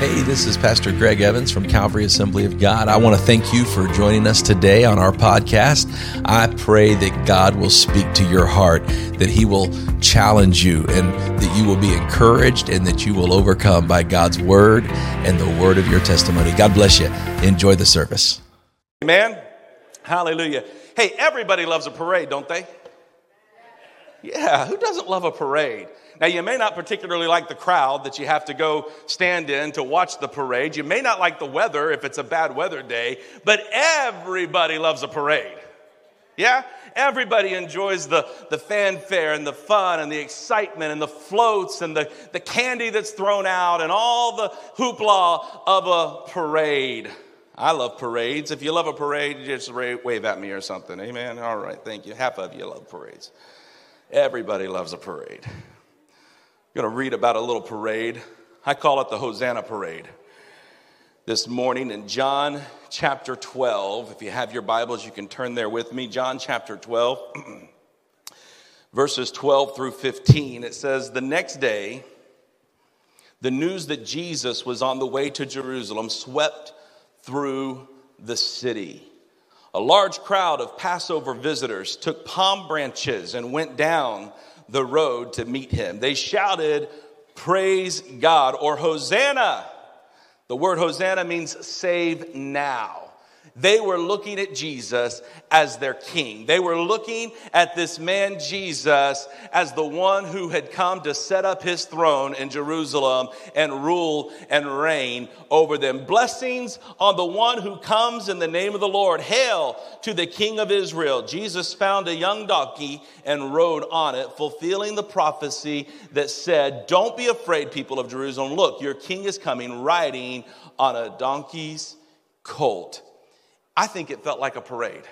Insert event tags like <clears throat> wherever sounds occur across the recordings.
Hey, this is Pastor Greg Evans from Calvary Assembly of God. I want to thank you for joining us today on our podcast. I pray that God will speak to your heart, that He will challenge you, and that you will be encouraged, and that you will overcome by God's word and the word of your testimony. God bless you. Enjoy the service. Amen. Hallelujah. Hey, everybody loves a parade, don't they? Yeah, who doesn't love a parade? Now, you may not particularly like the crowd that you have to go stand in to watch the parade. You may not like the weather if it's a bad weather day, but everybody loves a parade. Yeah? Everybody enjoys the, the fanfare and the fun and the excitement and the floats and the, the candy that's thrown out and all the hoopla of a parade. I love parades. If you love a parade, just wave at me or something. Amen. All right, thank you. Half of you love parades. Everybody loves a parade. Going to read about a little parade. I call it the Hosanna Parade. This morning in John chapter 12, if you have your Bibles, you can turn there with me. John chapter 12, <clears throat> verses 12 through 15. It says, The next day, the news that Jesus was on the way to Jerusalem swept through the city. A large crowd of Passover visitors took palm branches and went down the road to meet him. They shouted, Praise God, or Hosanna. The word Hosanna means save now. They were looking at Jesus as their king. They were looking at this man Jesus as the one who had come to set up his throne in Jerusalem and rule and reign over them. Blessings on the one who comes in the name of the Lord. Hail to the King of Israel. Jesus found a young donkey and rode on it, fulfilling the prophecy that said, Don't be afraid, people of Jerusalem. Look, your king is coming riding on a donkey's colt. I think it felt like a parade.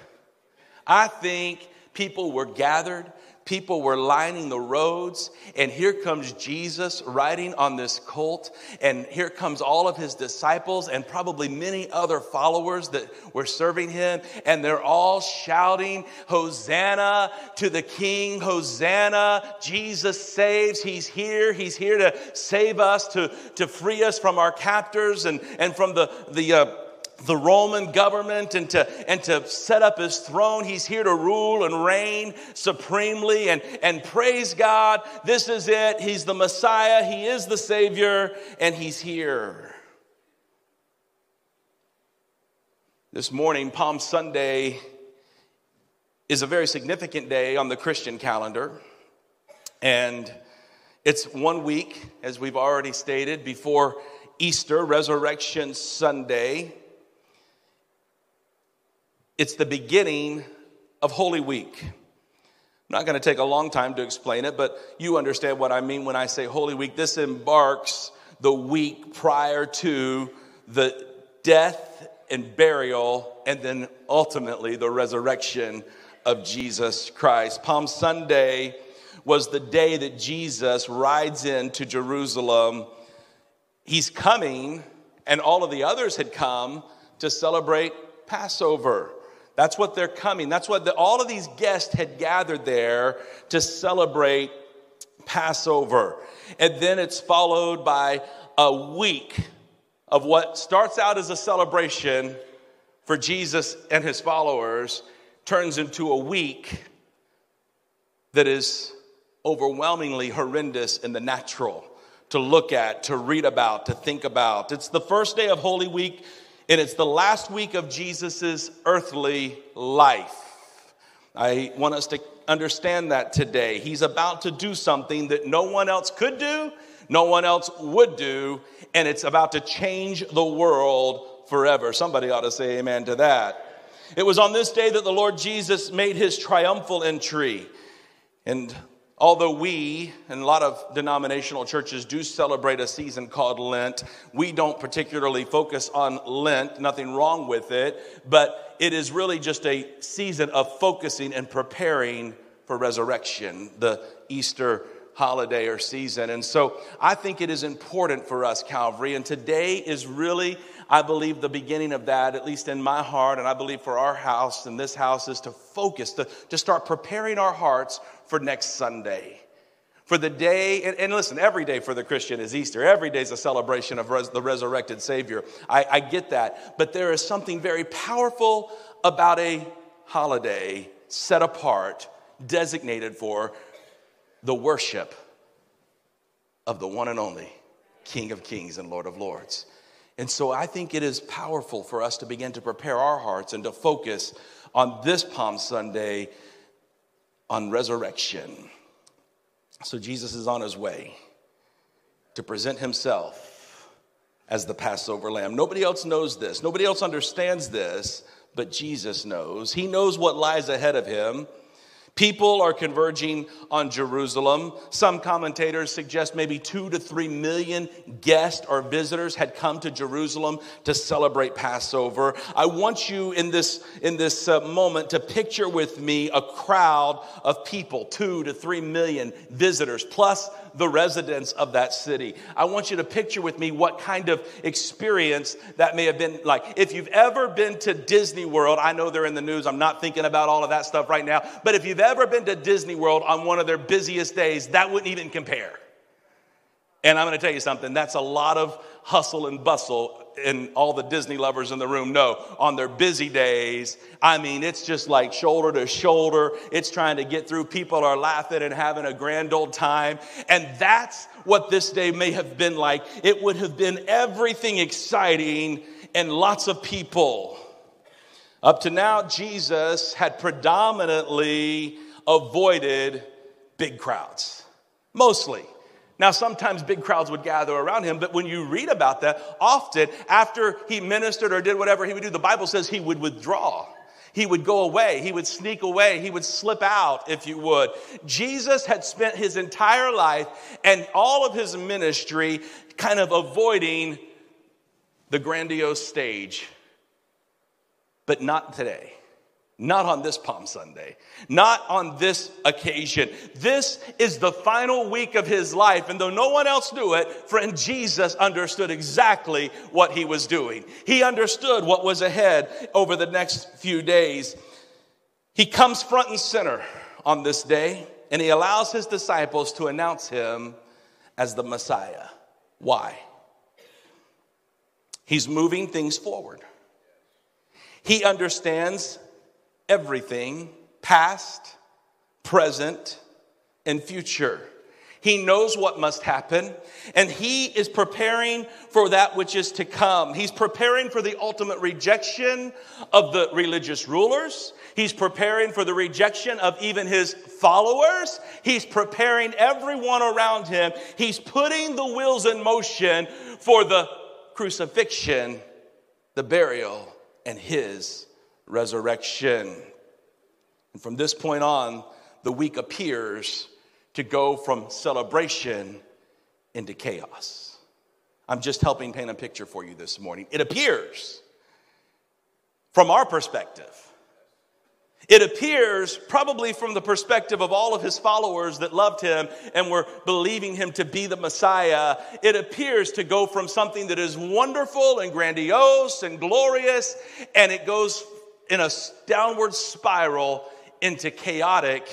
I think people were gathered, people were lining the roads, and here comes Jesus riding on this colt, and here comes all of his disciples and probably many other followers that were serving him, and they're all shouting, Hosanna to the King, Hosanna, Jesus saves, he's here, he's here to save us, to, to free us from our captors and, and from the, the uh, the Roman government and to, and to set up his throne. He's here to rule and reign supremely and, and praise God. This is it. He's the Messiah. He is the Savior and he's here. This morning, Palm Sunday is a very significant day on the Christian calendar. And it's one week, as we've already stated, before Easter, Resurrection Sunday. It's the beginning of Holy Week. I'm not going to take a long time to explain it, but you understand what I mean when I say Holy Week. This embarks the week prior to the death and burial, and then ultimately the resurrection of Jesus Christ. Palm Sunday was the day that Jesus rides into Jerusalem. He's coming, and all of the others had come to celebrate Passover. That's what they're coming. That's what the, all of these guests had gathered there to celebrate Passover. And then it's followed by a week of what starts out as a celebration for Jesus and his followers, turns into a week that is overwhelmingly horrendous in the natural to look at, to read about, to think about. It's the first day of Holy Week and it's the last week of Jesus' earthly life. I want us to understand that today. He's about to do something that no one else could do, no one else would do, and it's about to change the world forever. Somebody ought to say amen to that. It was on this day that the Lord Jesus made his triumphal entry. And Although we and a lot of denominational churches do celebrate a season called Lent, we don't particularly focus on Lent, nothing wrong with it, but it is really just a season of focusing and preparing for resurrection, the Easter holiday or season. And so I think it is important for us, Calvary, and today is really I believe the beginning of that, at least in my heart, and I believe for our house and this house, is to focus, to, to start preparing our hearts for next Sunday For the day, and, and listen, every day for the Christian is Easter. Every day is a celebration of res, the resurrected Savior. I, I get that. But there is something very powerful about a holiday set apart, designated for the worship of the one and only King of Kings and Lord of Lords. And so I think it is powerful for us to begin to prepare our hearts and to focus on this Palm Sunday on resurrection. So Jesus is on his way to present himself as the Passover lamb. Nobody else knows this, nobody else understands this, but Jesus knows. He knows what lies ahead of him. People are converging on Jerusalem. Some commentators suggest maybe two to three million guests or visitors had come to Jerusalem to celebrate Passover. I want you in this, in this uh, moment to picture with me a crowd of people, two to three million visitors, plus the residents of that city. I want you to picture with me what kind of experience that may have been like. If you've ever been to Disney World, I know they're in the news. I'm not thinking about all of that stuff right now. But if you've ever been to Disney World on one of their busiest days, that wouldn't even compare. And I'm going to tell you something, that's a lot of hustle and bustle and all the Disney lovers in the room know on their busy days, I mean, it's just like shoulder to shoulder. It's trying to get through. People are laughing and having a grand old time. And that's what this day may have been like. It would have been everything exciting and lots of people. Up to now, Jesus had predominantly avoided big crowds, mostly. Now, sometimes big crowds would gather around him, but when you read about that, often after he ministered or did whatever he would do, the Bible says he would withdraw. He would go away. He would sneak away. He would slip out, if you would. Jesus had spent his entire life and all of his ministry kind of avoiding the grandiose stage, but not today. Not on this Palm Sunday. Not on this occasion. This is the final week of his life. And though no one else knew it, friend Jesus understood exactly what he was doing. He understood what was ahead over the next few days. He comes front and center on this day, and he allows his disciples to announce him as the Messiah. Why? He's moving things forward. He understands everything past, present, and future. He knows what must happen, and he is preparing for that which is to come. He's preparing for the ultimate rejection of the religious rulers. He's preparing for the rejection of even his followers. He's preparing everyone around him. He's putting the wheels in motion for the crucifixion, the burial, and his resurrection. And from this point on, the week appears to go from celebration into chaos. I'm just helping paint a picture for you this morning. It appears, from our perspective, it appears, probably from the perspective of all of his followers that loved him and were believing him to be the Messiah, it appears to go from something that is wonderful and grandiose and glorious, and it goes in a downward spiral into chaotic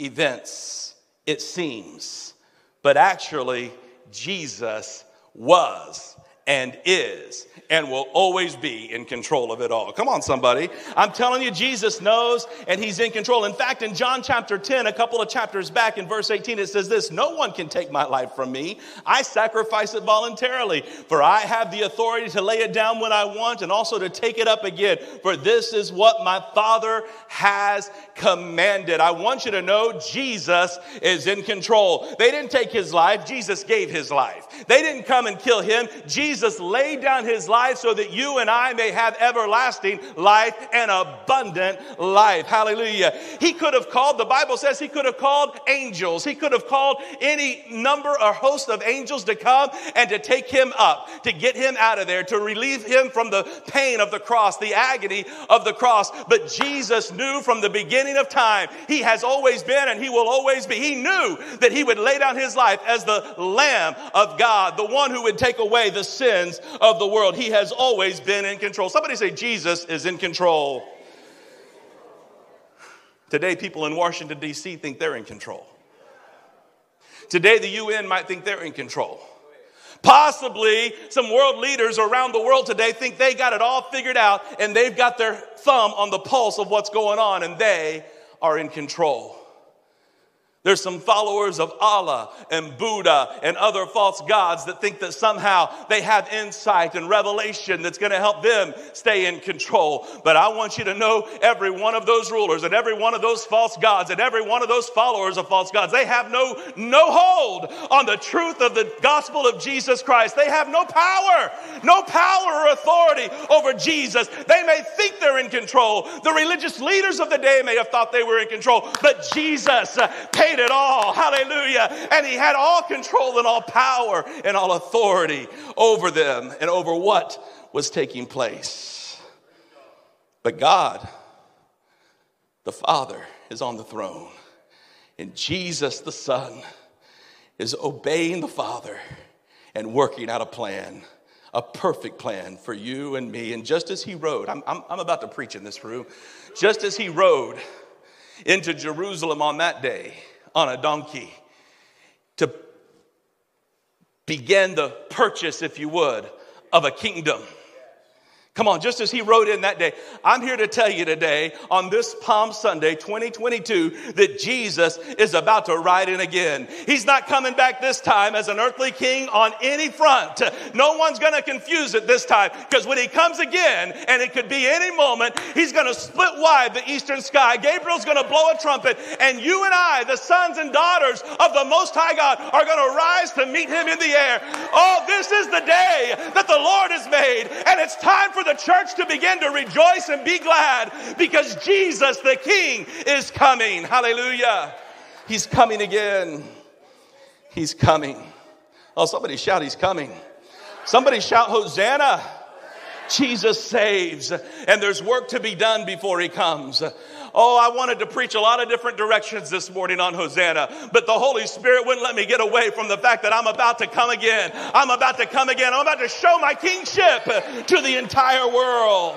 events, it seems. But actually, Jesus was and is and will always be in control of it all. Come on, somebody. I'm telling you, Jesus knows and he's in control. In fact, in John chapter 10, a couple of chapters back in verse 18, it says this No one can take my life from me. I sacrifice it voluntarily, for I have the authority to lay it down when I want and also to take it up again. For this is what my Father has commanded. I want you to know Jesus is in control. They didn't take his life, Jesus gave his life. They didn't come and kill him, Jesus laid down his life so that you and I may have everlasting life and abundant life. Hallelujah. He could have called, the Bible says he could have called angels. He could have called any number or host of angels to come and to take him up, to get him out of there, to relieve him from the pain of the cross, the agony of the cross. But Jesus knew from the beginning of time, he has always been and he will always be. He knew that he would lay down his life as the Lamb of God, the one who would take away the sins of the world. He has always been in control. Somebody say, Jesus is in control. Today, people in Washington, D.C. think they're in control. Today, the UN might think they're in control. Possibly some world leaders around the world today think they got it all figured out and they've got their thumb on the pulse of what's going on and they are in control. There's some followers of Allah and Buddha and other false gods that think that somehow they have insight and revelation that's going to help them stay in control. But I want you to know every one of those rulers and every one of those false gods and every one of those followers of false gods, they have no, no hold on the truth of the gospel of Jesus Christ. They have no power, no power or authority over Jesus. They may think they're in control. The religious leaders of the day may have thought they were in control, but Jesus uh, paid it all. Hallelujah. And he had all control and all power and all authority over them and over what was taking place. But God, the Father, is on the throne. And Jesus, the Son, is obeying the Father and working out a plan, a perfect plan for you and me. And just as He rode, I'm, I'm, I'm about to preach in this room, just as He rode into Jerusalem on that day, on a donkey to begin the purchase, if you would, of a kingdom. Come on, just as he wrote in that day, I'm here to tell you today on this Palm Sunday 2022 that Jesus is about to ride in again. He's not coming back this time as an earthly king on any front. No one's going to confuse it this time because when he comes again, and it could be any moment, he's going to split wide the eastern sky. Gabriel's going to blow a trumpet, and you and I, the sons and daughters of the Most High God, are going to rise to meet him in the air. Oh, this is the day that the Lord has made, and it's time for the church to begin to rejoice and be glad because Jesus the King is coming. Hallelujah. He's coming again. He's coming. Oh, somebody shout, He's coming. Somebody shout, Hosanna. Jesus saves, and there's work to be done before He comes. Oh, I wanted to preach a lot of different directions this morning on Hosanna, but the Holy Spirit wouldn't let me get away from the fact that I'm about to come again. I'm about to come again. I'm about to show my kingship to the entire world.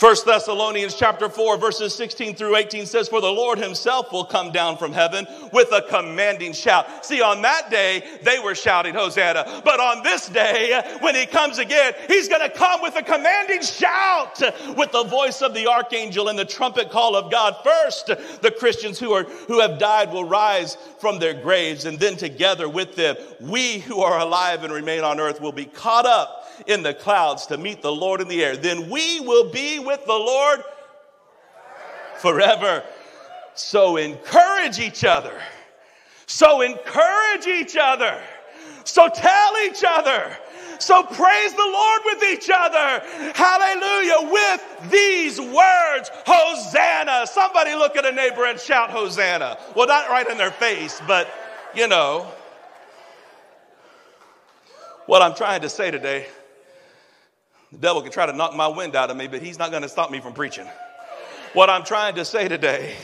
First Thessalonians chapter 4 verses 16 through 18 says, For the Lord himself will come down from heaven with a commanding shout. See, on that day, they were shouting Hosanna. But on this day, when he comes again, he's going to come with a commanding shout with the voice of the archangel and the trumpet call of God. First, the Christians who are, who have died will rise from their graves and then together with them, we who are alive and remain on earth will be caught up in the clouds to meet the Lord in the air. Then we will be with the Lord forever. So encourage each other. So encourage each other. So tell each other. So praise the Lord with each other. Hallelujah. With these words, Hosanna. Somebody look at a neighbor and shout Hosanna. Well, not right in their face, but you know. What I'm trying to say today the devil can try to knock my wind out of me, but he's not going to stop me from preaching. What I'm trying to say today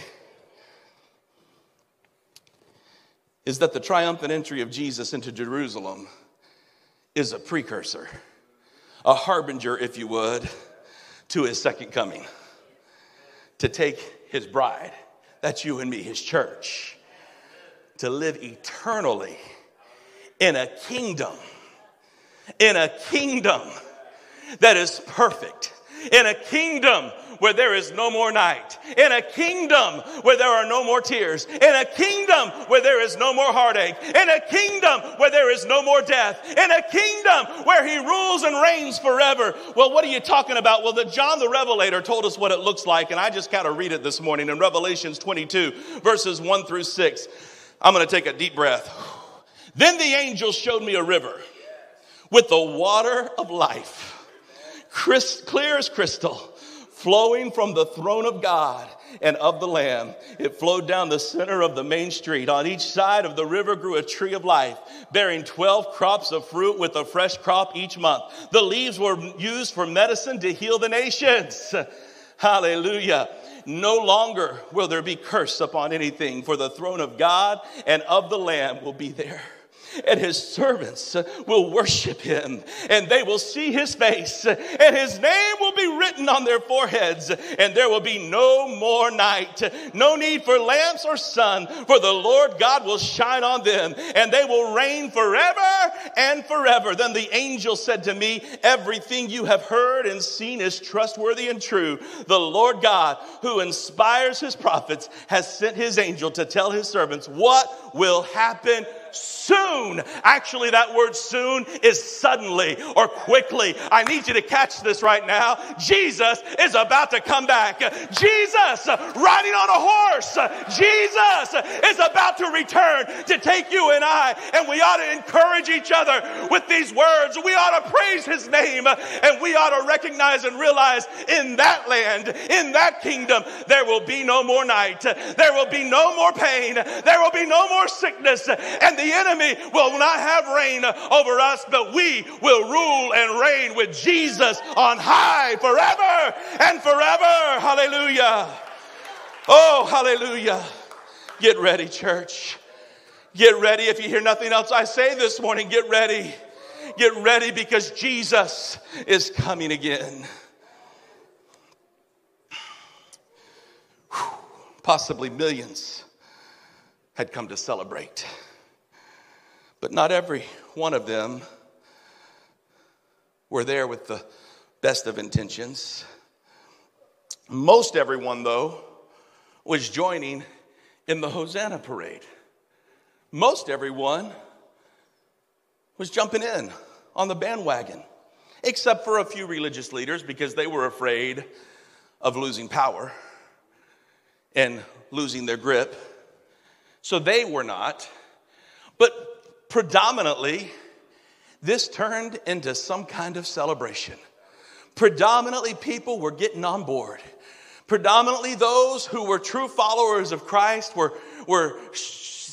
is that the triumphant entry of Jesus into Jerusalem is a precursor, a harbinger, if you would, to his second coming to take his bride, that's you and me, his church, to live eternally in a kingdom, in a kingdom that is perfect, in a kingdom where there is no more night, in a kingdom where there are no more tears, in a kingdom where there is no more heartache, in a kingdom where there is no more death, in a kingdom where he rules and reigns forever. Well, what are you talking about? Well, the John the Revelator told us what it looks like, and I just kind of read it this morning in Revelations 22, verses 1 through 6. I'm going to take a deep breath. Then the angel showed me a river with the water of life clear as crystal, flowing from the throne of God and of the Lamb. It flowed down the center of the main street. On each side of the river grew a tree of life, bearing 12 crops of fruit with a fresh crop each month. The leaves were used for medicine to heal the nations. <laughs> Hallelujah. No longer will there be curse upon anything, for the throne of God and of the Lamb will be there and his servants will worship him, and they will see his face, and his name will be written on their foreheads, and there will be no more night, no need for lamps or sun, for the Lord God will shine on them, and they will reign forever and forever. Then the angel said to me, Everything you have heard and seen is trustworthy and true. The Lord God, who inspires his prophets, has sent his angel to tell his servants what will happen soon. Actually, that word soon is suddenly or quickly. I need you to catch this right now. Jesus is about to come back. Jesus riding on a horse. Jesus is about to return to take you and I. And we ought to encourage each other with these words. We ought to praise his name and we ought to recognize and realize in that land, in that kingdom, there will be no more night. There will be no more pain. There will be no more sickness. And the the enemy will not have reign over us, but we will rule and reign with Jesus on high forever and forever. Hallelujah. Oh, hallelujah. Get ready, church. Get ready. If you hear nothing else I say this morning, get ready. Get ready because Jesus is coming again. Possibly millions had come to celebrate. But not every one of them were there with the best of intentions. Most everyone, though, was joining in the Hosanna parade. Most everyone was jumping in on the bandwagon, except for a few religious leaders because they were afraid of losing power and losing their grip. So they were not. But predominantly, this turned into some kind of celebration. Predominantly, people were getting on board. Predominantly, those who were true followers of Christ were, were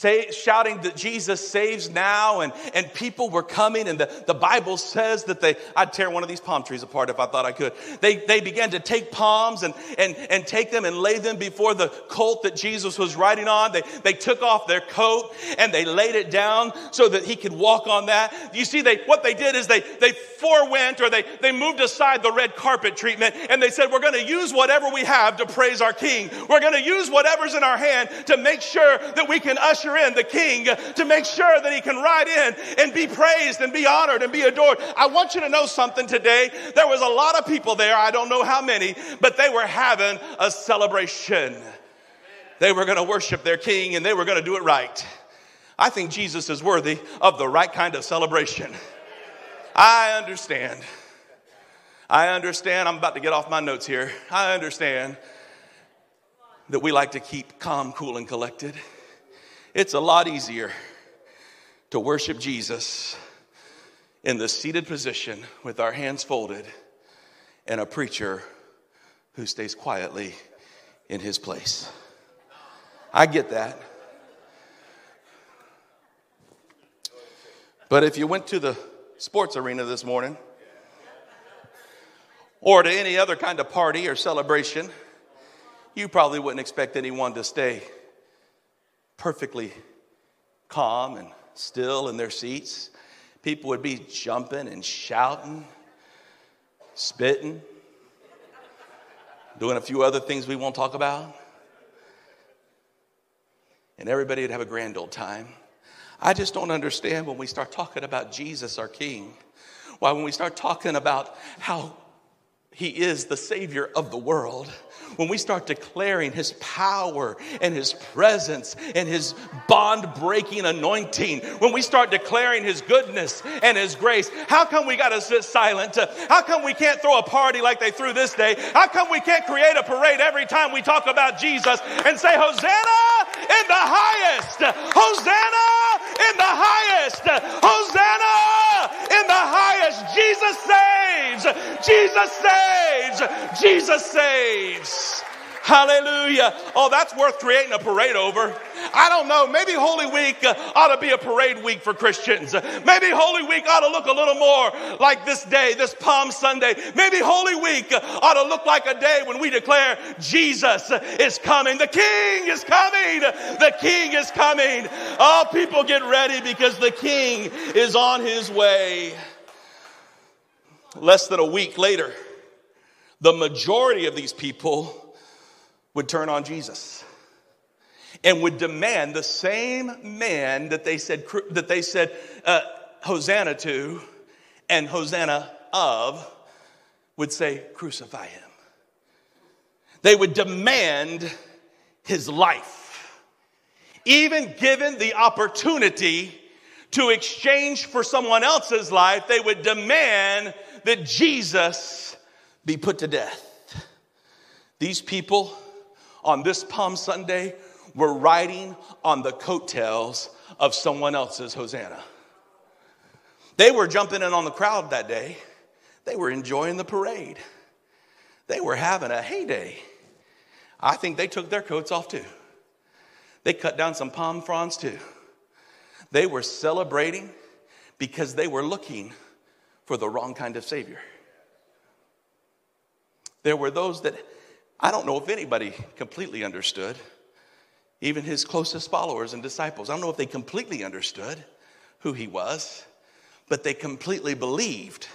say, shouting that Jesus saves now, and, and people were coming, and the, the Bible says that they, I'd tear one of these palm trees apart if I thought I could. They, they began to take palms and, and, and take them and lay them before the colt that Jesus was riding on. They, they took off their coat and they laid it down so that he could walk on that. You see, they, what they did is they, they forewent or they, they moved aside the red carpet treatment and they said, We're going to use whatever we have to praise our King. We're going to use whatever's in our hand to make sure that we can usher usher in the king to make sure that he can ride in and be praised and be honored and be adored. I want you to know something today. There was a lot of people there. I don't know how many, but they were having a celebration. They were going to worship their king and they were going to do it right. I think Jesus is worthy of the right kind of celebration. I understand. I understand. I'm about to get off my notes here. I understand that we like to keep calm, cool, and collected. It's a lot easier to worship Jesus in the seated position with our hands folded and a preacher who stays quietly in his place. I get that. But if you went to the sports arena this morning or to any other kind of party or celebration, you probably wouldn't expect anyone to stay perfectly calm and still in their seats. People would be jumping and shouting, spitting, doing a few other things we won't talk about. And everybody would have a grand old time. I just don't understand when we start talking about Jesus, our King. Why, when we start talking about how he is the Savior of the world, when we start declaring His power and His presence and His bond breaking anointing, when we start declaring His goodness and His grace, how come we got to sit silent? How come we can't throw a party like they threw this day? How come we can't create a parade every time we talk about Jesus and say, Hosanna in the highest! Hosanna in the highest! Hosanna! Jesus saves! Jesus saves! Jesus saves! Hallelujah. Oh, that's worth creating a parade over. I don't know. Maybe Holy Week uh, ought to be a parade week for Christians. Maybe Holy Week ought to look a little more like this day, this Palm Sunday. Maybe Holy Week uh, ought to look like a day when we declare Jesus is coming. The King is coming. The King is coming. All people get ready because the King is on his way. Less than a week later, the majority of these people would turn on Jesus and would demand the same man that they said that they said uh, Hosanna to and Hosanna of would say crucify him. They would demand his life, even given the opportunity to exchange for someone else's life. They would demand that Jesus be put to death. These people on this Palm Sunday were riding on the coattails of someone else's Hosanna. They were jumping in on the crowd that day. They were enjoying the parade. They were having a heyday. I think they took their coats off too. They cut down some palm fronds too. They were celebrating because they were looking for the wrong kind of Savior. There were those that I don't know if anybody completely understood, even his closest followers and disciples. I don't know if they completely understood who he was, but they completely believed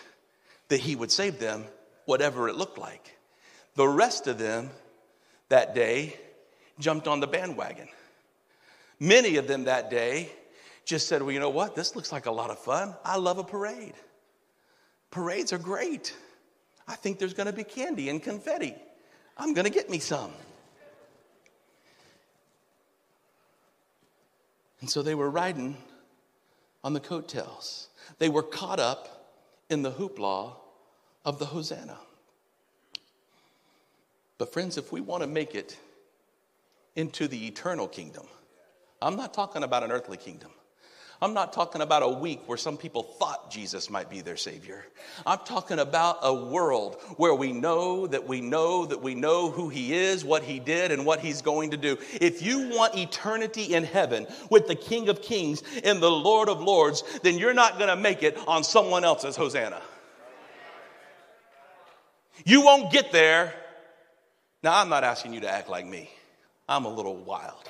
that he would save them, whatever it looked like. The rest of them that day jumped on the bandwagon. Many of them that day just said, Well, you know what? This looks like a lot of fun. I love a parade. Parades are great. I think there's going to be candy and confetti. I'm going to get me some. And so they were riding on the coattails. They were caught up in the hoopla of the Hosanna. But, friends, if we want to make it into the eternal kingdom, I'm not talking about an earthly kingdom. I'm not talking about a week where some people thought Jesus might be their Savior. I'm talking about a world where we know that we know that we know who He is, what He did, and what He's going to do. If you want eternity in heaven with the King of Kings and the Lord of Lords, then you're not going to make it on someone else's Hosanna. You won't get there. Now, I'm not asking you to act like me, I'm a little wild.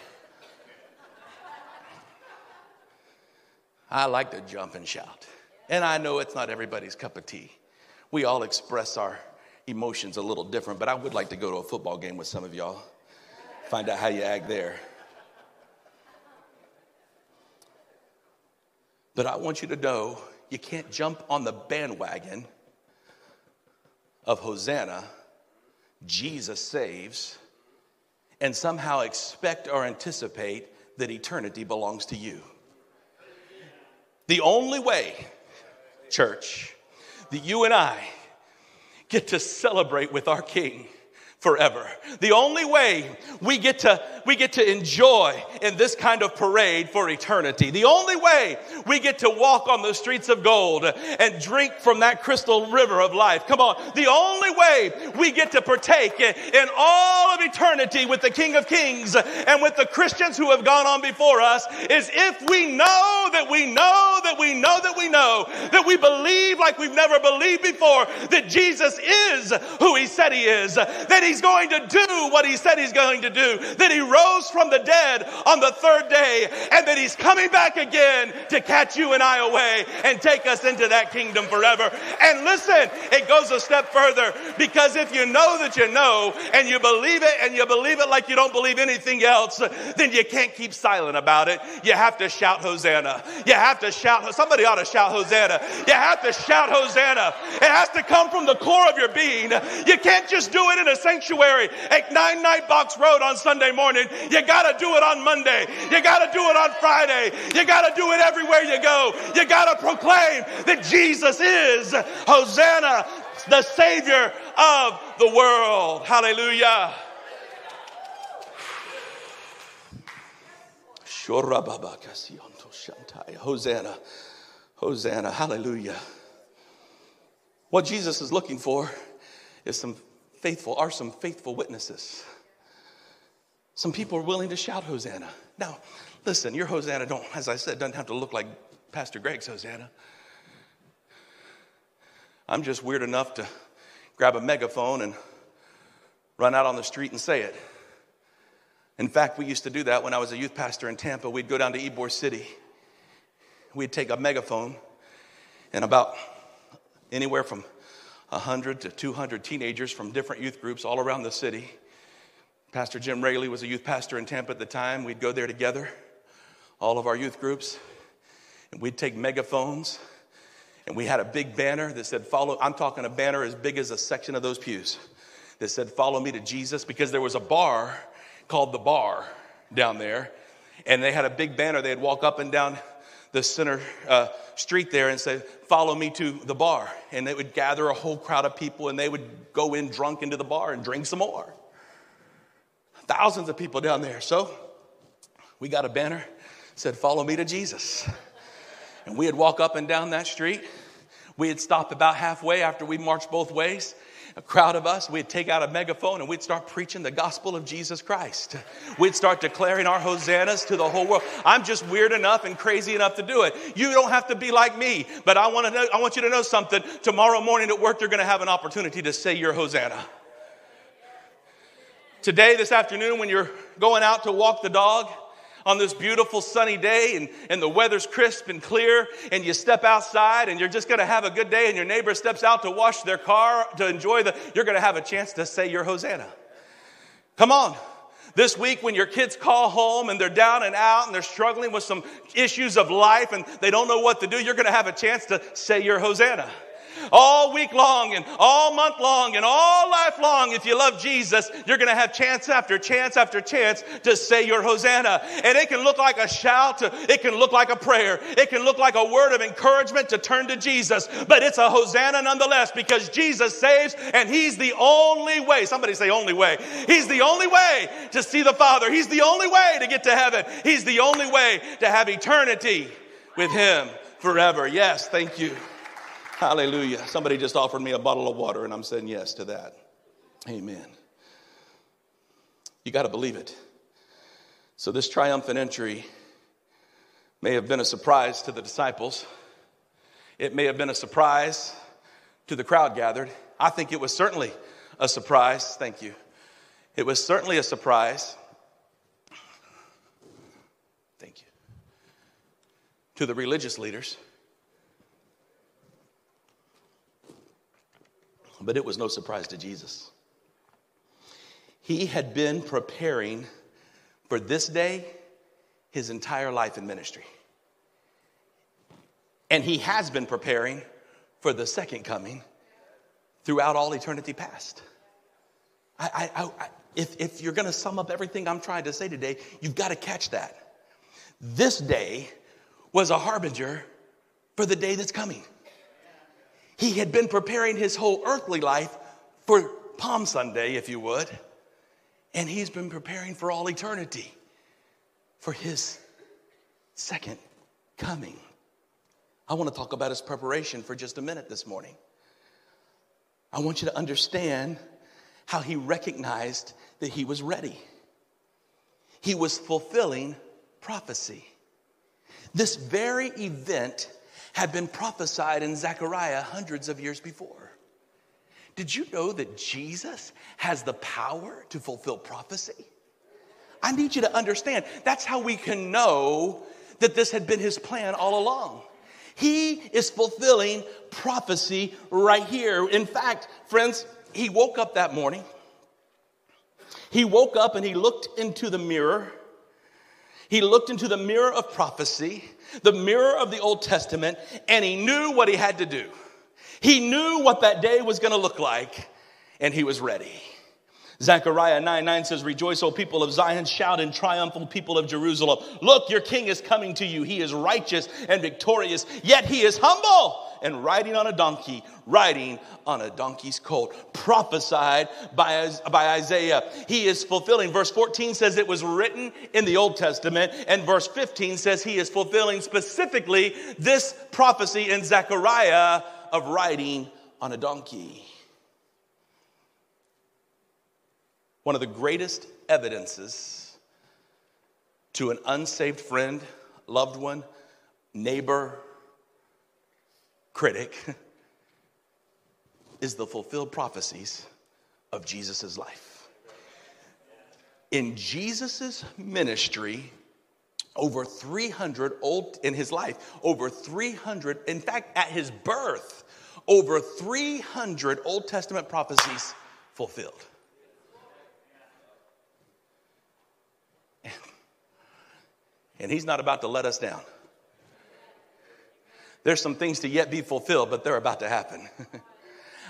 I like to jump and shout. And I know it's not everybody's cup of tea. We all express our emotions a little different, but I would like to go to a football game with some of y'all, find out how you act there. But I want you to know you can't jump on the bandwagon of Hosanna, Jesus saves, and somehow expect or anticipate that eternity belongs to you. The only way, church, that you and I get to celebrate with our King forever. The only way we get to we get to enjoy in this kind of parade for eternity. The only way we get to walk on the streets of gold and drink from that crystal river of life. Come on. The only way we get to partake in all of eternity with the King of Kings and with the Christians who have gone on before us is if we know that we know that we know that we know that we believe like we've never believed before that Jesus is who he said he is. That he's going to do what he said he's going to do, that he rose from the dead on the third day, and that he's coming back again to catch you and I away and take us into that kingdom forever. And listen, it goes a step further because if you know that you know and you believe it and you believe it like you don't believe anything else, then you can't keep silent about it. You have to shout Hosanna. You have to shout, somebody ought to shout Hosanna. You have to shout Hosanna. It has to come from the core of your being. You can't just do it in a sanctuary at 9 Night Box Road on Sunday morning. You got to do it on Monday. You got to do it on Friday. You got to do it everywhere you go. You got to proclaim that Jesus is Hosanna, the Savior of the world. Hallelujah. Hosanna. Hosanna. Hallelujah. What Jesus is looking for is some faithful, are some faithful witnesses. some people are willing to shout Hosanna. Now, listen, your Hosanna don't, as I said, doesn't have to look like Pastor Greg's Hosanna. I'm just weird enough to grab a megaphone and run out on the street and say it. In fact, we used to do that when I was a youth pastor in Tampa. We'd go down to Ybor City. We'd take a megaphone, and about anywhere from 100 to 200 teenagers from different youth groups all around the city. Pastor Jim Rayleigh was a youth pastor in Tampa at the time. We'd go there together, all of our youth groups, and we'd take megaphones, and we had a big banner that said, Follow. I'm talking a banner as big as a section of those pews that said, Follow me to Jesus, because there was a bar called The Bar down there. And they had a big banner. They'd walk up and down the center uh, street there and say, Follow me to the bar. And they would gather a whole crowd of people and they would go in drunk into the bar and drink some more. Thousands of people down there. So we got a banner said, Follow me to Jesus. And we'd walk up and down that street. We'd stop about halfway after we marched both ways a crowd of us, we'd take out a megaphone and we'd start preaching the gospel of Jesus Christ. <laughs> We'd start declaring our hosannas to the whole world. I'm just weird enough and crazy enough to do it. You don't have to be like me, but I want to know, I want you to know something. Tomorrow morning at work, you're going to have an opportunity to say your hosanna. Today, this afternoon, when you're going out to walk the dog, on this beautiful sunny day and, and the weather's crisp and clear, and you step outside and you're just gonna have a good day, and your neighbor steps out to wash their car to enjoy the, you're gonna have a chance to say your Hosanna. Come on. This week, when your kids call home and they're down and out and they're struggling with some issues of life and they don't know what to do, you're gonna have a chance to say your Hosanna all week long and all month long and all life long, if you love Jesus, you're going to have chance after chance after chance to say your Hosanna. And it can look like a shout, it can look like a prayer, it can look like a word of encouragement to turn to Jesus, but it's a Hosanna nonetheless because Jesus saves and He's the only way. Somebody say, only way. He's the only way to see the Father. He's the only way to get to heaven. He's the only way to have eternity with Him forever. Yes, thank you. Hallelujah. Somebody just offered me a bottle of water, and I'm saying yes to that. Amen. You got to believe it. So, this triumphant entry may have been a surprise to the disciples. It may have been a surprise to the crowd gathered. I think it was certainly a surprise. Thank you. It was certainly a surprise. Thank you. To the religious leaders. But it was no surprise to Jesus. He had been preparing for this day his entire life in ministry. And he has been preparing for the second coming throughout all eternity past. I, I, I, if, if you're going to sum up everything I'm trying to say today, you've got to catch that. This day was a harbinger for the day that's coming. He had been preparing his whole earthly life for Palm Sunday, if you would, and he's been preparing for all eternity for his second coming. I want to talk about his preparation for just a minute this morning. I want you to understand how he recognized that he was ready. He was fulfilling prophecy. This very event had been prophesied in Zechariah hundreds of years before. Did you know that Jesus has the power to fulfill prophecy? I need you to understand that's how we can know that this had been his plan all along. He is fulfilling prophecy right here. In fact, friends, he woke up that morning. He woke up and he looked into the mirror. He looked into the mirror of prophecy the mirror of the Old Testament, and he knew what he had to do. He knew what that day was going to look like, and he was ready. Zechariah 9 9 says, Rejoice, O people of Zion, shout in triumphal people of Jerusalem. Look, your king is coming to you. He is righteous and victorious, yet he is humble and riding on a donkey, riding on a donkey's colt. Prophesied by, by Isaiah. He is fulfilling. Verse 14 says it was written in the Old Testament, and verse 15 says he is fulfilling specifically this prophecy in Zechariah of riding on a donkey. One of the greatest evidences to an unsaved friend, loved one, neighbor, critic is the fulfilled prophecies of Jesus' life. In Jesus' ministry, over 300 old in his life, over 300, in fact, at his birth, over 300 Old Testament prophecies fulfilled. And he's not about to let us down. There's some things to yet be fulfilled, but they're about to happen. <laughs>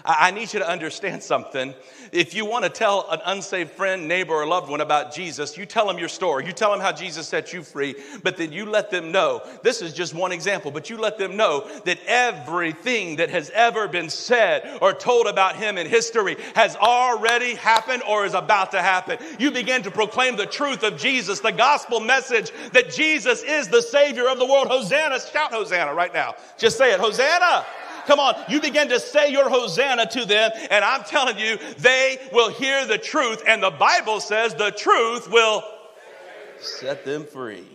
I need you to understand something. If you want to tell an unsaved friend, neighbor, or loved one about Jesus, you tell them your story. You tell them how Jesus set you free, but then you let them know. This is just one example, but you let them know that everything that has ever been said or told about him in history has already happened or is about to happen. You begin to proclaim the truth of Jesus, the gospel message that Jesus is the Savior of the world. Hosanna, shout Hosanna right now. Just say it, Hosanna. Come on, you begin to say your Hosanna to them, and I'm telling you, they will hear the truth, and the Bible says the truth will set them free.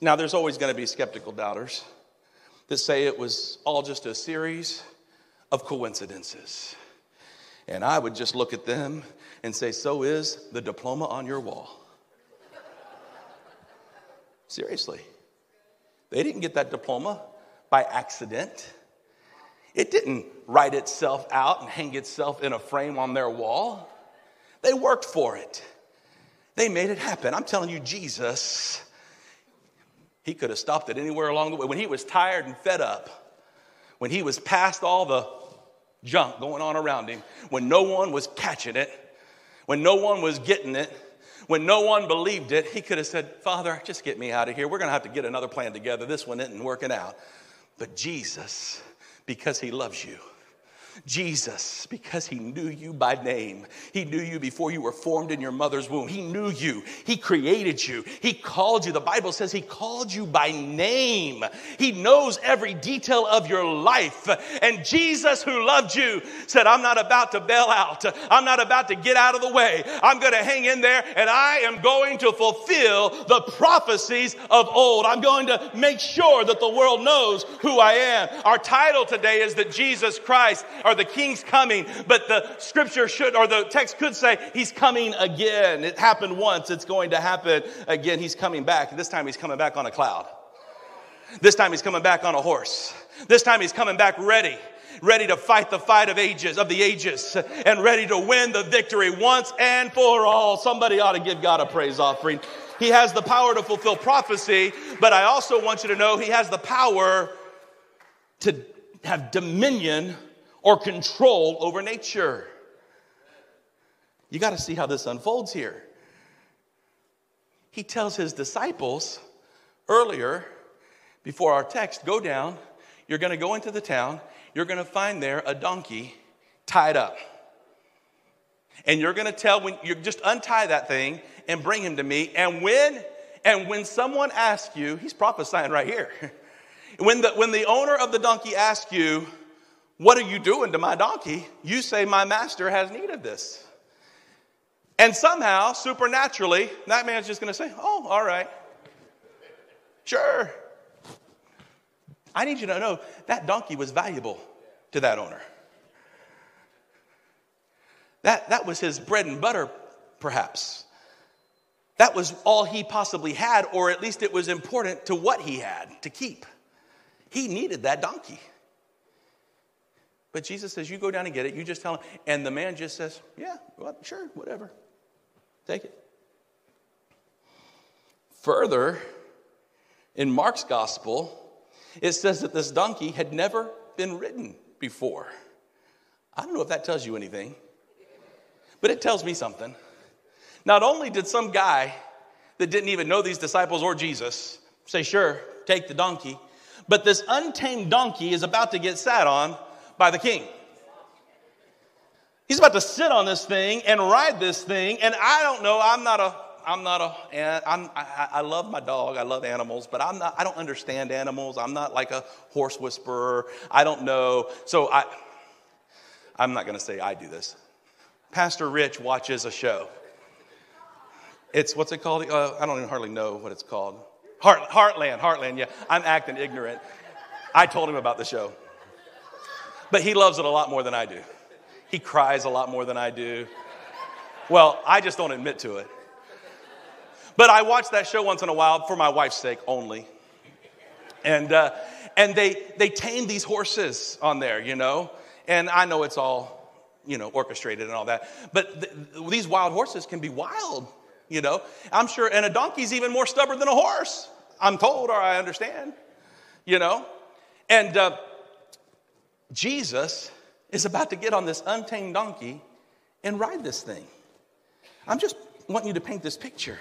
Now, there's always going to be skeptical doubters that say it was all just a series of coincidences. And I would just look at them and say, So is the diploma on your wall. Seriously. They didn't get that diploma by accident. It didn't write itself out and hang itself in a frame on their wall. They worked for it. They made it happen. I'm telling you, Jesus, he could have stopped it anywhere along the way. When he was tired and fed up, when he was past all the junk going on around him, when no one was catching it, when no one was getting it, when no one believed it, he could have said, Father, just get me out of here. We're going to have to get another plan together. This one isn't working out. But Jesus, because he loves you, Jesus, because he knew you by name. He knew you before you were formed in your mother's womb. He knew you. He created you. He called you. The Bible says he called you by name. He knows every detail of your life. And Jesus, who loved you, said, I'm not about to bail out. I'm not about to get out of the way. I'm going to hang in there and I am going to fulfill the prophecies of old. I'm going to make sure that the world knows who I am. Our title today is that Jesus Christ or the king's coming, but the scripture should, or the text could say, he's coming again. It happened once, it's going to happen again. He's coming back. This time he's coming back on a cloud. This time he's coming back on a horse. This time he's coming back ready ready to fight the fight of ages, of the ages, and ready to win the victory once and for all. Somebody ought to give God a praise offering. He has the power to fulfill prophecy, but I also want you to know he has the power to have dominion or control over nature. You got to see how this unfolds here. He tells his disciples earlier, before our text, go down. You're going to go into the town. You're going to find there a donkey tied up. And you're going to tell when you just untie that thing and bring him to me. And when and when someone asks you, he's prophesying right here. <laughs> When the, when the owner of the donkey asks you, what are you doing to my donkey? You say, My master has need of this. And somehow, supernaturally, that man's just going to say, Oh, all right. Sure. I need you to know that donkey was valuable to that owner. That, that was his bread and butter, perhaps. That was all he possibly had, or at least it was important to what he had to keep. He needed that donkey. But Jesus says, You go down and get it. You just tell him. And the man just says, Yeah, well, sure, whatever. Take it. Further, in Mark's gospel, it says that this donkey had never been ridden before. I don't know if that tells you anything, but it tells me something. Not only did some guy that didn't even know these disciples or Jesus say, Sure, take the donkey, but this untamed donkey is about to get sat on by the king. He's about to sit on this thing and ride this thing. And I don't know, I'm not a, I'm not a, I'm, I, I love my dog, I love animals, but I'm not, I don't understand animals. I'm not like a horse whisperer. I don't know. So I, I'm not going to say I do this. Pastor Rich watches a show. It's what's it called? Uh, I don't even hardly know what it's called. Heart, Heartland, Heartland, yeah. I'm acting ignorant. I told him about the show. But he loves it a lot more than I do. He cries a lot more than I do. Well, I just don't admit to it. But I watch that show once in a while for my wife's sake only. And, uh, and they, they tame these horses on there, you know? And I know it's all, you know, orchestrated and all that. But th- these wild horses can be wild, you know? I'm sure, and a donkey's even more stubborn than a horse, I'm told or I understand, you know? And uh, Jesus is about to get on this untamed donkey and ride this thing. I'm just wanting you to paint this picture.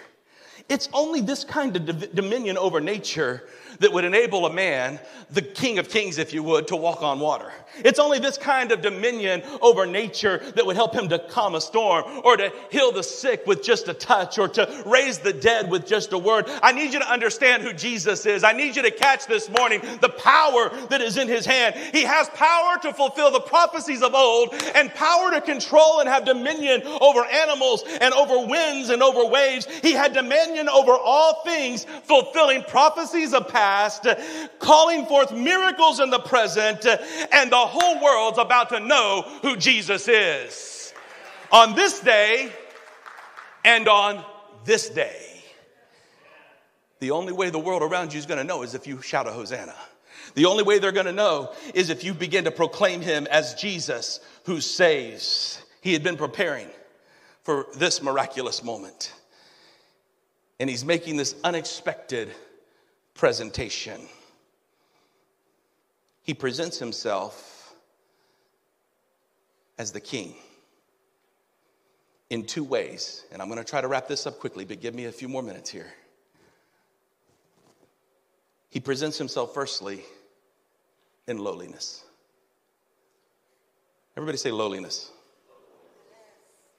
It's only this kind of dominion over nature that would enable a man, the king of kings, if you would, to walk on water. It's only this kind of dominion over nature that would help him to calm a storm or to heal the sick with just a touch or to raise the dead with just a word. I need you to understand who Jesus is. I need you to catch this morning the power that is in his hand. He has power to fulfill the prophecies of old and power to control and have dominion over animals and over winds and over waves. He had dominion over all things, fulfilling prophecies of past past, calling forth miracles in the present, and the whole world's about to know who Jesus is. On this day and on this day. The only way the world around you is going to know is if you shout a Hosanna. The only way they're going to know is if you begin to proclaim him as Jesus who saves. He had been preparing for this miraculous moment. And he's making this unexpected presentation. He presents himself as the king in two ways. And I'm going to try to wrap this up quickly, but give me a few more minutes here. He presents himself firstly in lowliness. Everybody say lowliness.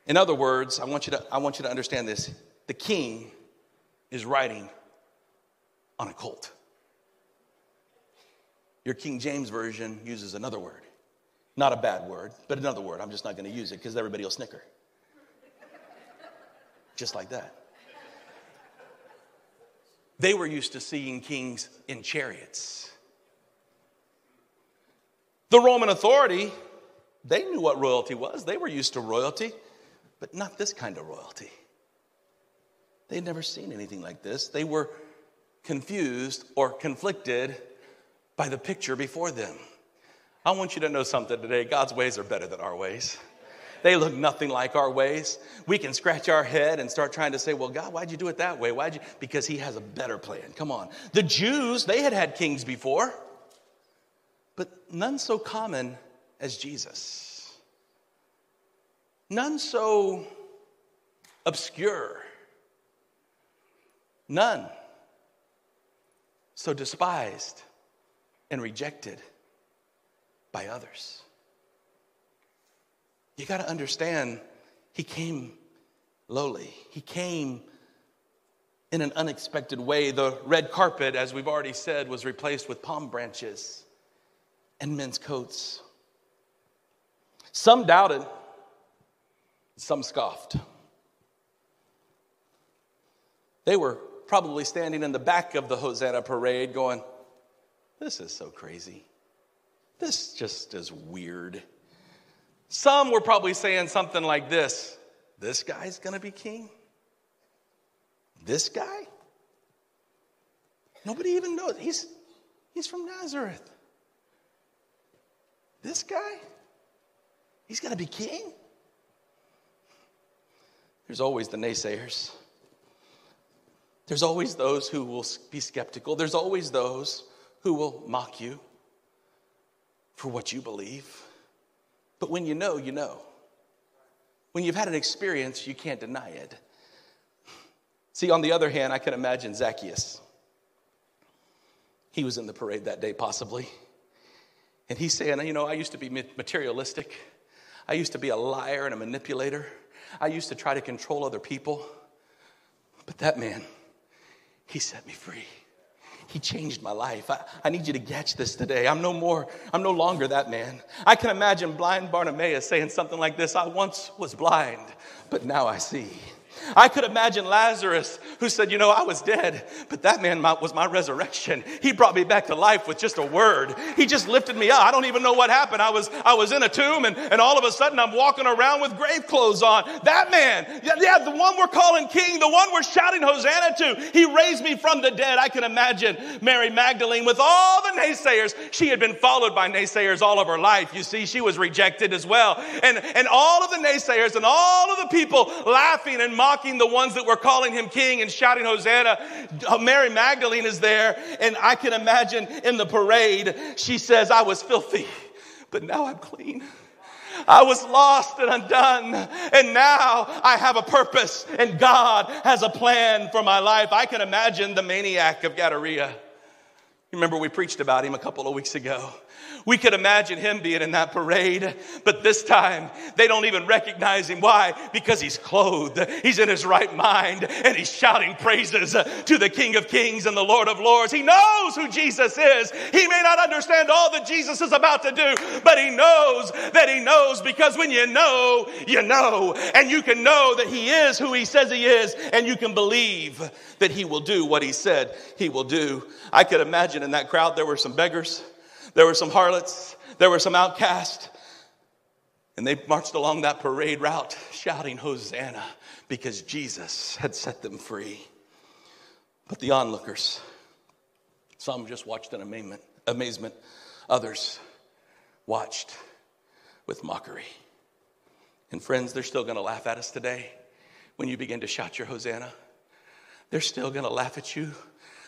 In other words, I want you to, I want you to understand this. The king is riding on a colt. Your King James Version uses another word. Not a bad word, but another word. I'm just not going to use it because everybody will snicker. just like that. They were used to seeing kings in chariots. The Roman authority, they knew what royalty was. They were used to royalty, but not this kind of royalty. They'd never seen anything like this. They were confused or conflicted by the picture before them. I want you to know something today God's ways are better than our ways. They look nothing like our ways. We can scratch our head and start trying to say, well, God, why'd you do it that way? Why'd you? Because He has a better plan. Come on. The Jews, they had had kings before, but none so common as Jesus. None so obscure. None so despised and rejected by others. You got to understand, he came lowly. He came in an unexpected way. The red carpet, as we've already said, was replaced with palm branches and men's coats. Some doubted, some scoffed. They were probably standing in the back of the Hosanna parade going, This is so crazy. This just is weird. Some were probably saying something like this This guy's gonna be king? This guy? Nobody even knows. He's, he's from Nazareth. This guy? He's gonna be king? There's always the naysayers. There's always those who will be skeptical. There's always those who will mock you for what you believe. But when you know, you know. When you've had an experience, you can't deny it. See, on the other hand, I can imagine Zacchaeus. He was in the parade that day, possibly. And he's saying, You know, I used to be materialistic. I used to be a liar and a manipulator. I used to try to control other people. But that man, he set me free. He changed my life. I, I, need you to catch this today. I'm no more, I'm no longer that man. I can imagine blind Bartimaeus saying something like this I once was blind, but now I see. I could imagine Lazarus who said, You know, I was dead, but that man was my resurrection. He brought me back to life with just a word. He just lifted me up. I don't even know what happened. I was, I was in a tomb and, and all of a sudden I'm walking around with grave clothes on. That man, yeah, yeah, the one we're calling king, the one we're shouting Hosanna to, he raised me from the dead. I can imagine Mary Magdalene with all the naysayers. She had been followed by naysayers all of her life. You see, she was rejected as well. And, and all of the naysayers and all of the people laughing and mocking the ones that were calling him king and shouting Hosanna. Mary Magdalene is there, and I can imagine in the parade, she says, I was filthy, but now I'm clean. I was lost and undone, and now I have a purpose, and God has a plan for my life. I can imagine the maniac of Gadara. Remember, we preached about him a couple of weeks ago. We could imagine him being in that parade, but this time they don't even recognize him. Why? Because he's clothed, he's in his right mind, and he's shouting praises to the King of Kings and the Lord of Lords. He knows who Jesus is. He may not understand all that Jesus is about to do, but he knows that he knows because when you know, you know, and you can know that he is who he says he is, and you can believe that he will do what he said he will do. I could imagine in that crowd there were some beggars. There were some harlots, there were some outcasts. And they marched along that parade route shouting, Hosanna, because Jesus had set them free. But the onlookers, some just watched in amazement, amazement others watched with mockery. And friends, they're still to laugh at us today when you begin to shout your Hosanna. They're still to laugh at you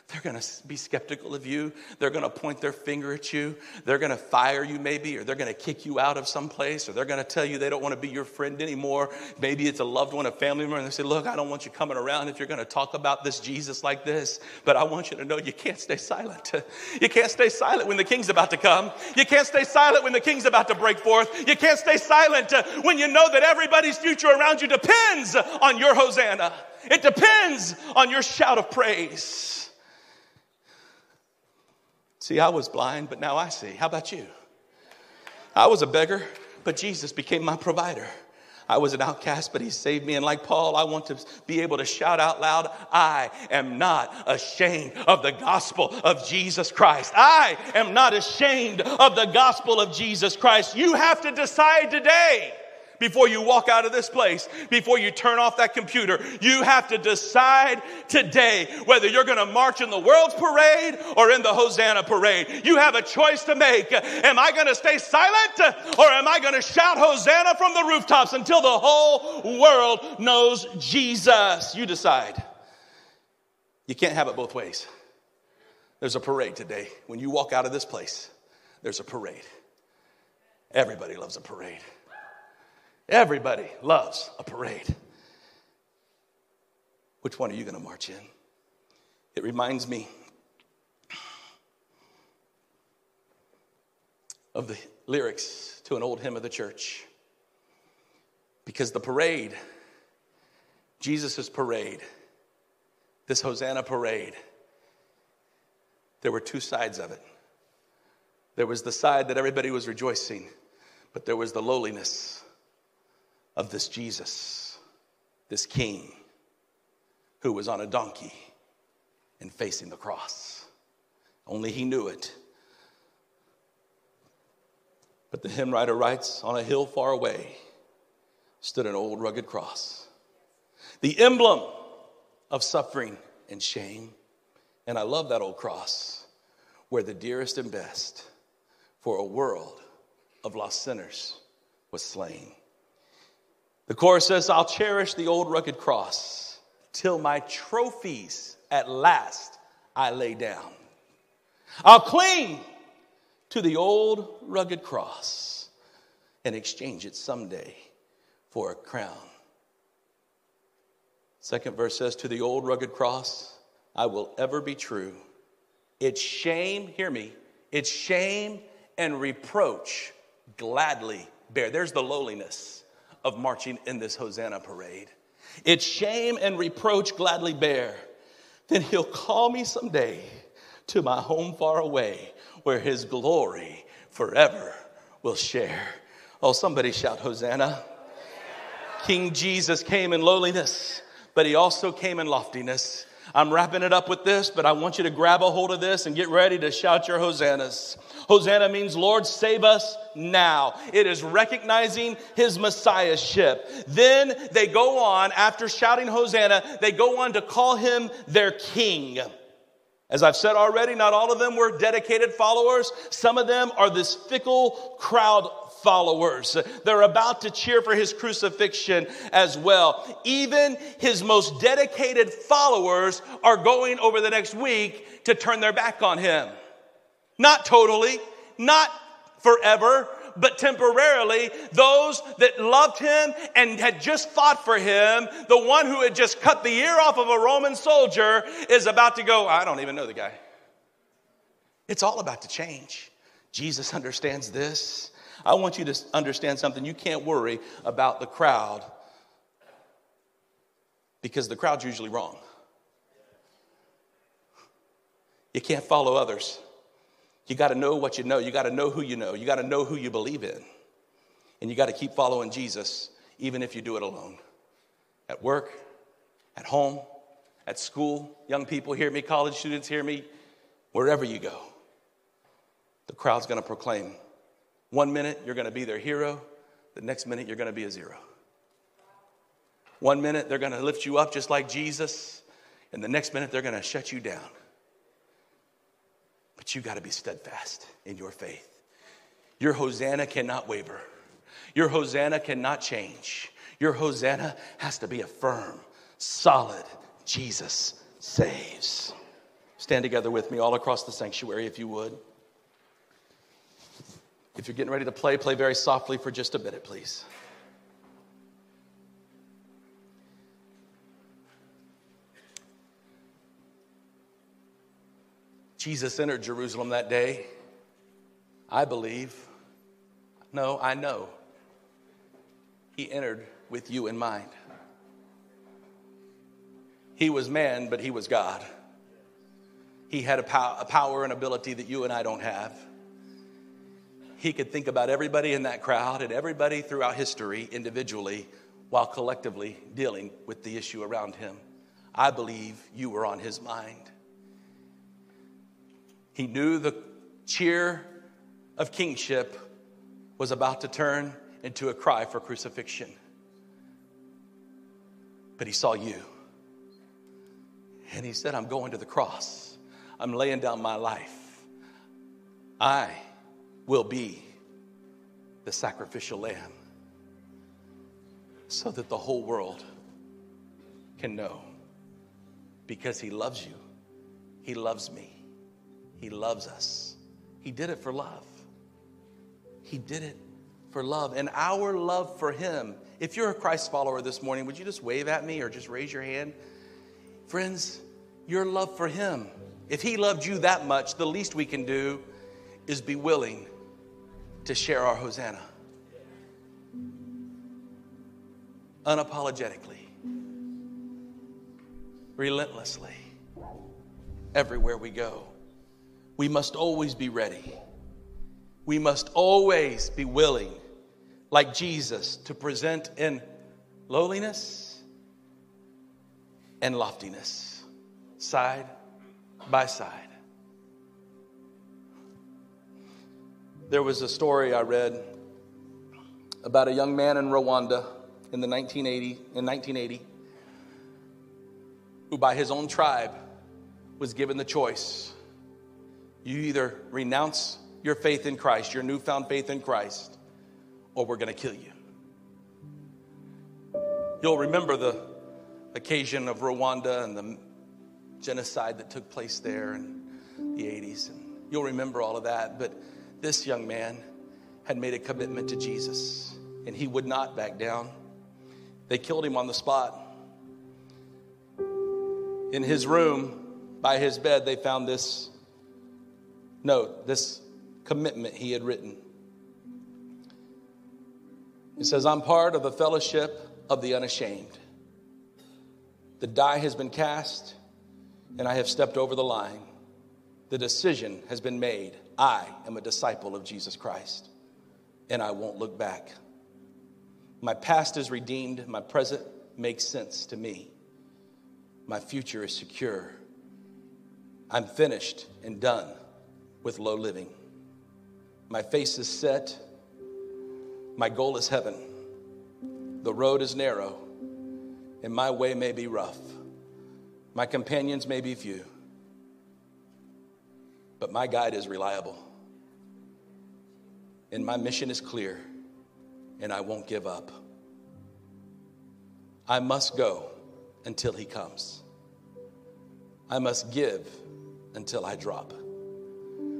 they're going to be skeptical of you. They're going to point their finger at you. They're going to fire you, maybe, or they're going to kick you out of some place, or they're going to tell you they don't want to be your friend anymore. Maybe it's a loved one, a family member, and they say, Look, I don't want you coming around if you're going to talk about this Jesus like this, but I want you to know you can't stay silent. <laughs> You can't stay silent when the king's about to come. You can't stay silent when the king's about to break forth. You can't stay silent uh, when you know that everybody's future around you depends on your Hosanna. It depends on your shout of praise. See, I was blind, but now I see. How about you? I was a beggar, but Jesus became my provider. I was an outcast, but he saved me. And like Paul, I want to be able to shout out loud, I am not ashamed of the gospel of Jesus Christ. I am not ashamed of the gospel of Jesus Christ. You have to decide today before you walk out of this place, before you turn off that computer. You have to decide today whether you're going to march in the world's parade or in the Hosanna parade. You have a choice to make. Am I going to stay silent or am I going to shout Hosanna from the rooftops until the whole world knows Jesus? You decide. You can't have it both ways. There's a parade today. When you walk out of this place, there's a parade. Everybody loves a parade. Everybody loves a parade. Which one are you going to march in? It reminds me of the lyrics to an old hymn of the church. Because the parade, Jesus' parade, this Hosanna parade, there were two sides of it. There was the side that everybody was rejoicing, but there was the lowliness of this Jesus, this king who was on a donkey and facing the cross. Only he knew it. But the hymn writer writes On a hill far away stood an old rugged cross, the emblem of suffering and shame. And I love that old cross where the dearest and best for a world of lost sinners was slain. The chorus says, I'll cherish the old rugged cross till my trophies at last I lay down. I'll cling to the old rugged cross and exchange it someday for a crown. Second verse says, To the old rugged cross I will ever be true. It's shame, hear me, it's shame and reproach gladly bear. There's the lowliness of marching in this Hosanna parade. It's shame and reproach gladly bear. Then he'll call me someday to my home far away where his glory forever will share. Oh, somebody shout Hosanna. King Jesus came in lowliness but he also came in loftiness. I'm wrapping it up with this, but I want you to grab a hold of this and get ready to shout your hosannas. Hosanna means, Lord, save us now. It is recognizing his messiahship. Then they go on, after shouting Hosanna, they go on to call him their king. As I've said already, not all of them were dedicated followers. Some of them are this fickle crowd followers. They're about to cheer for his crucifixion as well. Even his most dedicated followers are going over the next week to turn their back on him. Not totally, not forever, but temporarily, those that loved him and had just fought for him, the one who had just cut the ear off of a Roman soldier, is about to go, I don't even know the guy. It's all about to change. Jesus understands this. I want you to understand something. You can't worry about the crowd because the crowd's usually wrong. You can't follow others. You got to know what you know. You got to know who you know. You got to know who you believe in. And you got to keep following Jesus, even if you do it alone. At work, at home, at school, young people hear me, college students hear me, wherever you go. The crowd's going to proclaim. One minute, you're going to be their hero. The next minute, you're going to be a zero. One minute, they're going to lift you up just like Jesus. And the next minute, they're going to shut you down. But you got to be steadfast in your faith. Your Hosanna cannot waver. Your Hosanna cannot change. Your Hosanna has to be a firm, solid Jesus saves. Stand together with me all across the sanctuary if you would. If you're getting ready to play, play very softly for just a minute, please. Jesus entered Jerusalem that day, I believe, no, I know, he entered with you in mind. He was man, but he was God. He had a, pow- a power and ability that you and I don't have. He could think about everybody in that crowd and everybody throughout history individually while collectively dealing with the issue around him. I believe you were on his mind. He knew the cheer of kingship was about to turn into a cry for crucifixion. But he saw you. And he said, I'm going to the cross. I'm laying down my life. I will be the sacrificial lamb so that the whole world can know because he loves you. He loves me. He loves us. He did it for love. He did it for love. And our love for Him. If you're a Christ follower this morning, would you just wave at me or just raise your hand? Friends, your love for Him. If He loved you that much, the least we can do is be willing to share our Hosanna. Unapologetically, relentlessly, everywhere we go we must always be ready. We must always be willing, like Jesus, to present in lowliness and loftiness, side by side. There was a story I read about a young man in Rwanda in the 1980 in 1980 who by his own tribe was given the choice you either renounce your faith in Christ, your newfound faith in Christ, or we're going to kill you. You'll remember the occasion of Rwanda and the genocide that took place there in the 80s. And you'll remember all of that. But this young man had made a commitment to Jesus, and he would not back down. They killed him on the spot. In his room, by his bed, they found this note, this commitment he had written. It says, I'm part of the fellowship of the unashamed. The die has been cast, and I have stepped over the line. The decision has been made. I am a disciple of Jesus Christ, and I won't look back. My past is redeemed, my present makes sense to me. My future is secure. I'm finished and done with low living. My face is set. My goal is heaven. The road is narrow, and my way may be rough. My companions may be few, but my guide is reliable. And my mission is clear, and I won't give up. I must go until he comes. I must give until I drop.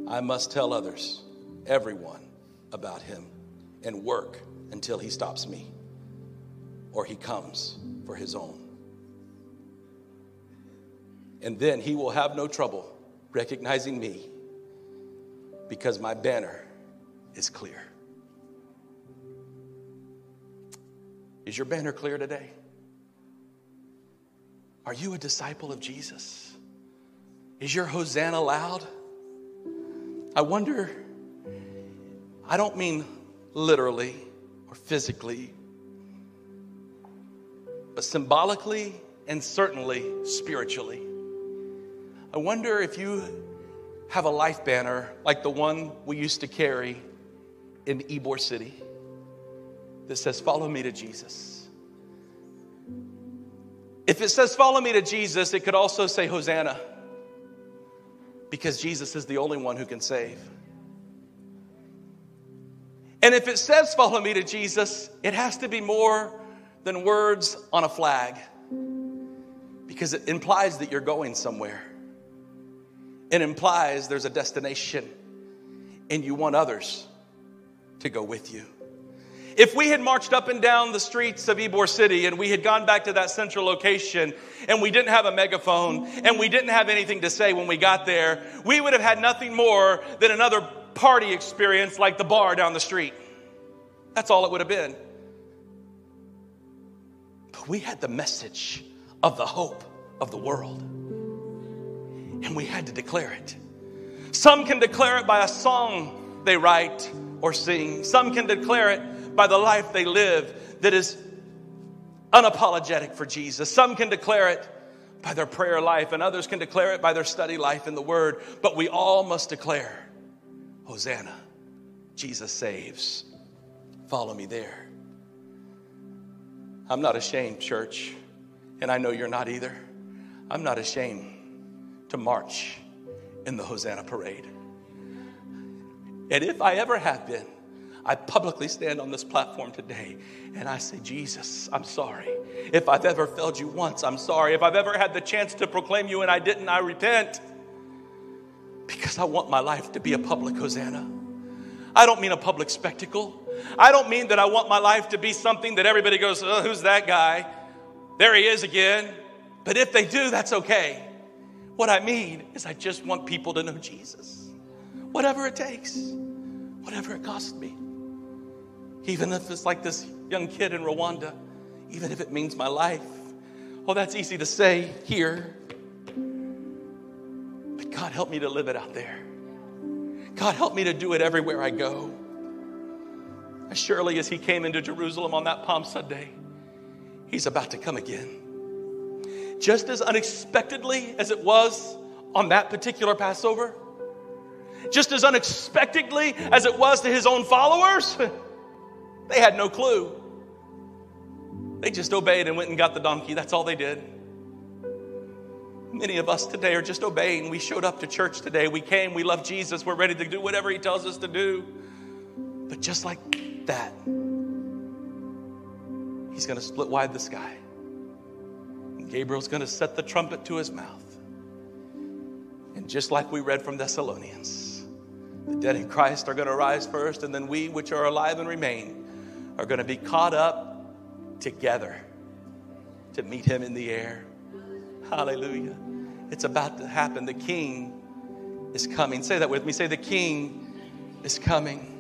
I must tell others, everyone, about him and work until he stops me or he comes for his own. And then he will have no trouble recognizing me because my banner is clear. Is your banner clear today? Are you a disciple of Jesus? Is your Hosanna loud? I wonder, I don't mean literally or physically, but symbolically and certainly spiritually. I wonder if you have a life banner like the one we used to carry in Ybor City that says, Follow me to Jesus. If it says, Follow me to Jesus, it could also say, Hosanna, because Jesus is the only one who can save. And if it says, Follow me to Jesus, it has to be more than words on a flag because it implies that you're going somewhere. It implies there's a destination and you want others to go with you. If we had marched up and down the streets of Ybor City and we had gone back to that central location and we didn't have a megaphone and we didn't have anything to say when we got there, we would have had nothing more than another party experience like the bar down the street. That's all it would have been. But we had the message of the hope of the world, and we had to declare it. Some can declare it by a song they write or sing, some can declare it by the life they live that is unapologetic for Jesus. Some can declare it by their prayer life, and others can declare it by their study life in the Word. But we all must declare Hosanna, Jesus saves. Follow me there. I'm not ashamed, church, and I know you're not either. I'm not ashamed to march in the Hosanna parade. And if I ever have been, I publicly stand on this platform today and I say, Jesus, I'm sorry. If I've ever failed you once, I'm sorry. If I've ever had the chance to proclaim you and I didn't, I repent. Because I want my life to be a public Hosanna. I don't mean a public spectacle. I don't mean that I want my life to be something that everybody goes, oh, who's that guy? There he is again. But if they do, that's okay. What I mean is, I just want people to know Jesus. Whatever it takes, whatever it costs me. Even if it's like this young kid in Rwanda, even if it means my life. Well, that's easy to say here. But God, help me to live it out there. God, help me to do it everywhere I go. As surely as he came into Jerusalem on that Palm Sunday, he's about to come again. Just as unexpectedly as it was on that particular Passover, just as unexpectedly as it was to his own followers, <laughs> they had no clue. They just obeyed and went and got the donkey. That's all they did. Many of us today are just obeying. We showed up to church today. We came. We love Jesus. We're ready to do whatever He tells us to do. But just like that, He's going to split wide the sky. Gabriel's going to set the trumpet to His mouth. And just like we read from Thessalonians, the dead in Christ are going to rise first, and then we, which are alive and remain, are going to be caught up together to meet Him in the air. Hallelujah. It's about to happen. The King is coming. Say that with me. Say, The King is coming.